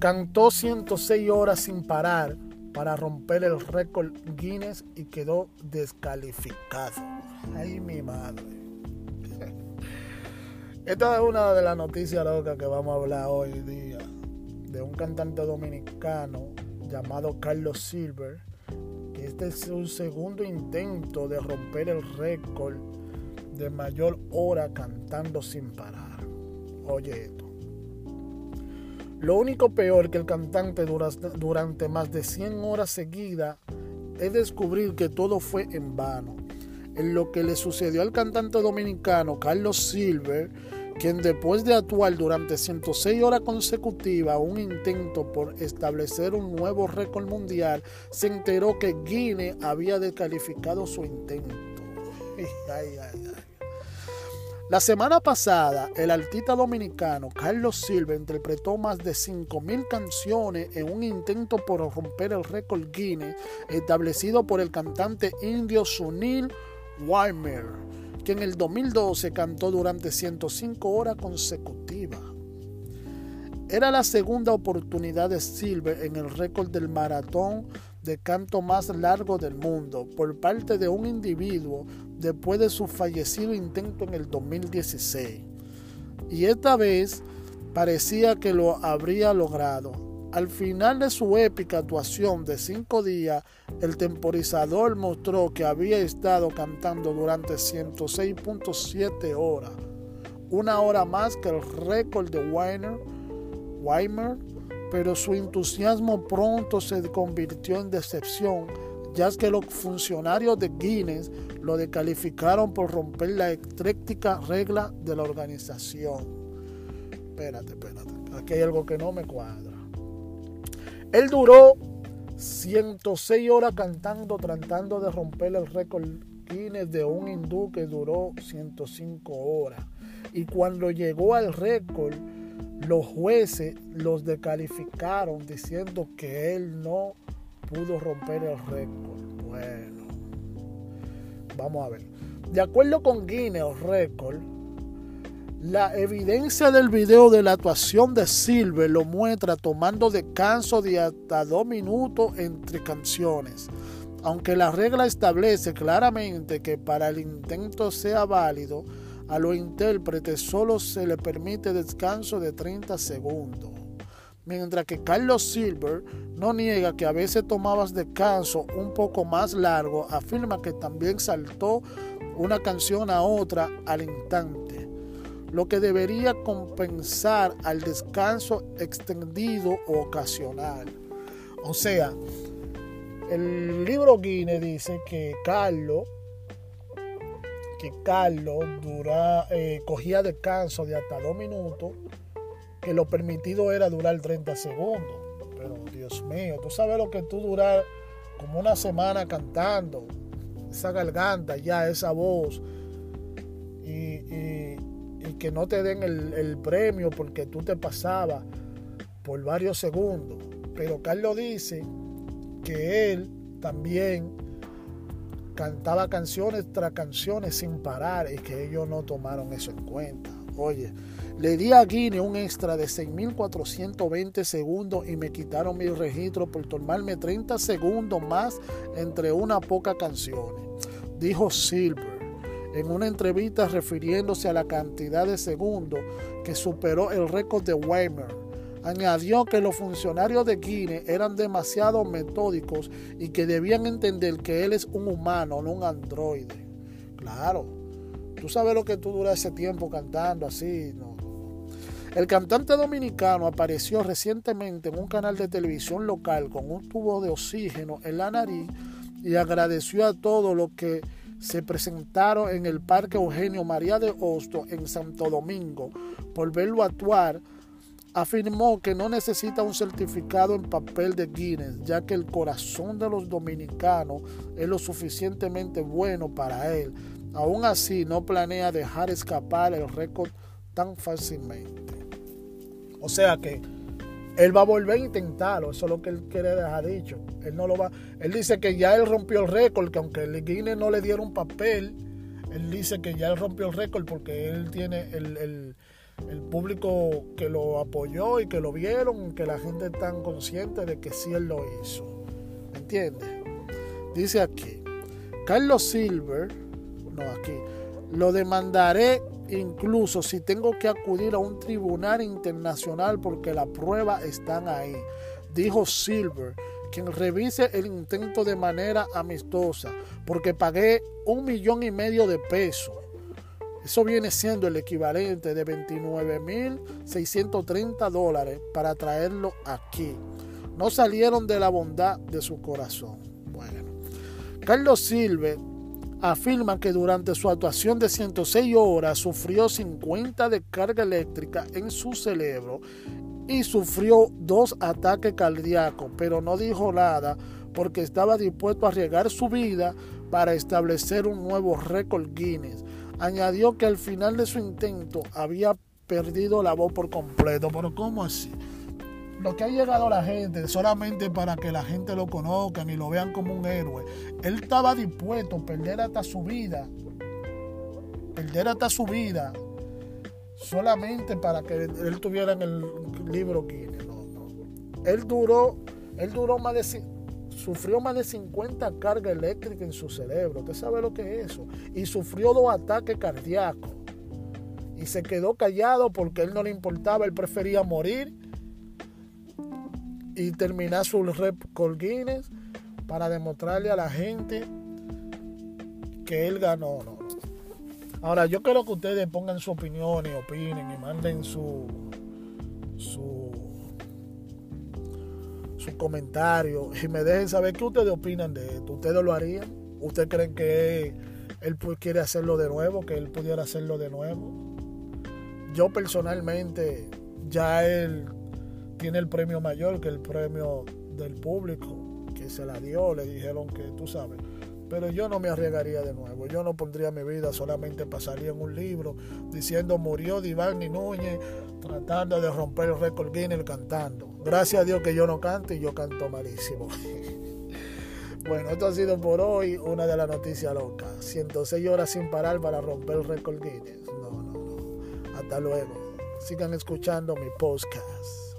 cantó 106 horas sin parar para romper el récord Guinness y quedó descalificado. Ay, mi madre. Esta es una de las noticias locas que vamos a hablar hoy día. De un cantante dominicano llamado Carlos Silver. Que este es su segundo intento de romper el récord de mayor hora cantando sin parar. Oye. Lo único peor que el cantante durante más de 100 horas seguidas es descubrir que todo fue en vano. En lo que le sucedió al cantante dominicano Carlos Silver, quien después de actuar durante 106 horas consecutivas un intento por establecer un nuevo récord mundial, se enteró que Guinness había descalificado su intento. Ay, ay, ay. La semana pasada, el artista dominicano Carlos Silva interpretó más de 5.000 canciones en un intento por romper el récord Guinness establecido por el cantante indio Sunil Weimer, que en el 2012 cantó durante 105 horas consecutivas. Era la segunda oportunidad de Silver en el récord del maratón de canto más largo del mundo por parte de un individuo después de su fallecido intento en el 2016. Y esta vez parecía que lo habría logrado. Al final de su épica actuación de cinco días, el temporizador mostró que había estado cantando durante 106.7 horas, una hora más que el récord de Weiner, Weimer pero su entusiasmo pronto se convirtió en decepción, ya que los funcionarios de Guinness lo descalificaron por romper la estricta regla de la organización. Espérate, espérate, aquí hay algo que no me cuadra. Él duró 106 horas cantando, tratando de romper el récord Guinness de un hindú que duró 105 horas. Y cuando llegó al récord, los jueces los descalificaron diciendo que él no pudo romper el récord. Bueno, vamos a ver. De acuerdo con Guinness Record, la evidencia del video de la actuación de Silver lo muestra tomando descanso de hasta dos minutos entre canciones. Aunque la regla establece claramente que para el intento sea válido, a los intérpretes solo se le permite descanso de 30 segundos. Mientras que Carlos Silver no niega que a veces tomabas descanso un poco más largo, afirma que también saltó una canción a otra al instante, lo que debería compensar al descanso extendido o ocasional. O sea, el libro Guinness dice que Carlos que Carlos dura, eh, cogía descanso de hasta dos minutos, que lo permitido era durar 30 segundos. Pero Dios mío, tú sabes lo que tú durar como una semana cantando, esa garganta ya, esa voz, y, que no te den el, el premio porque tú te pasabas por varios segundos. Pero Carlos dice que él también cantaba canciones tras canciones sin parar y que ellos no tomaron eso en cuenta. Oye, le di a Guinea un extra de 6.420 segundos y me quitaron mi registro por tomarme 30 segundos más entre una poca canciones, dijo Silver en una entrevista refiriéndose a la cantidad de segundos que superó el récord de Weimer Añadió que los funcionarios de Guinea eran demasiado metódicos y que debían entender que él es un humano, no un androide. Claro, tú sabes lo que tú duras ese tiempo cantando así. El cantante dominicano apareció recientemente en un canal de televisión local con un tubo de oxígeno en la nariz y agradeció a todos los que se presentaron en el Parque Eugenio María de Hosto en Santo Domingo por verlo actuar afirmó que no necesita un certificado en papel de Guinness, ya que el corazón de los dominicanos es lo suficientemente bueno para él. Aún así, no planea dejar escapar el récord tan fácilmente. O sea que él va a volver a intentarlo, eso es lo que él quiere dejar dicho. Él no lo va, él dice que ya él rompió el récord, que aunque el Guinness no le dieron papel, él dice que ya él rompió el récord porque él tiene el público que lo apoyó y que lo vieron, que la gente está consciente de que sí él lo hizo. ¿Entiendes? Dice aquí, Carlos Silver, no aquí, lo demandaré incluso si tengo que acudir a un tribunal internacional porque las pruebas están ahí, dijo Silver, quien revise el intento de manera amistosa, porque pagué un millón y medio de pesos. Eso viene siendo el equivalente de 29.630 dólares para traerlo aquí. No salieron de la bondad de su corazón. Bueno, Carlos Silver afirma que durante su actuación de 106 horas sufrió 50 de carga eléctrica en su cerebro y sufrió dos ataques cardíacos, pero no dijo nada porque estaba dispuesto a arriesgar su vida para establecer un nuevo récord Guinness. Añadió que al final de su intento había perdido la voz por completo, pero ¿cómo así? lo que ha llegado a la gente solamente para que la gente lo conozca y lo vean como un héroe. Él estaba dispuesto a perder hasta su vida, perder hasta su vida, solamente para que él tuviera en el libro Guinness. No, no. Él duró, él duró más de sufrió más de 50 cargas eléctricas en su cerebro. Usted sabe lo que es eso. Y sufrió dos ataques cardíacos. Y se quedó callado porque él no le importaba, él prefería morir y terminar su rep Guinness para demostrarle a la gente que él ganó. Ahora, yo quiero que ustedes pongan su opinión y opinen y manden su, su, su comentario y me dejen saber qué ustedes opinan de esto. ¿Ustedes lo harían? ¿Ustedes creen que él quiere hacerlo de nuevo? ¿Que él pudiera hacerlo de nuevo? Yo personalmente, ya él tiene el premio mayor que el premio del público que se la dio, le dijeron que tú sabes. Pero yo no me arriesgaría de nuevo, yo no pondría mi vida, solamente pasaría en un libro diciendo murió Divani Núñez tratando de romper el récord Guinness cantando. Gracias a Dios que yo no canto y yo canto malísimo. bueno, esto ha sido por hoy una de las noticias locas. 106 horas sin parar para romper el récord Guinness. No, no, no. Hasta luego. Sigan escuchando mi podcast.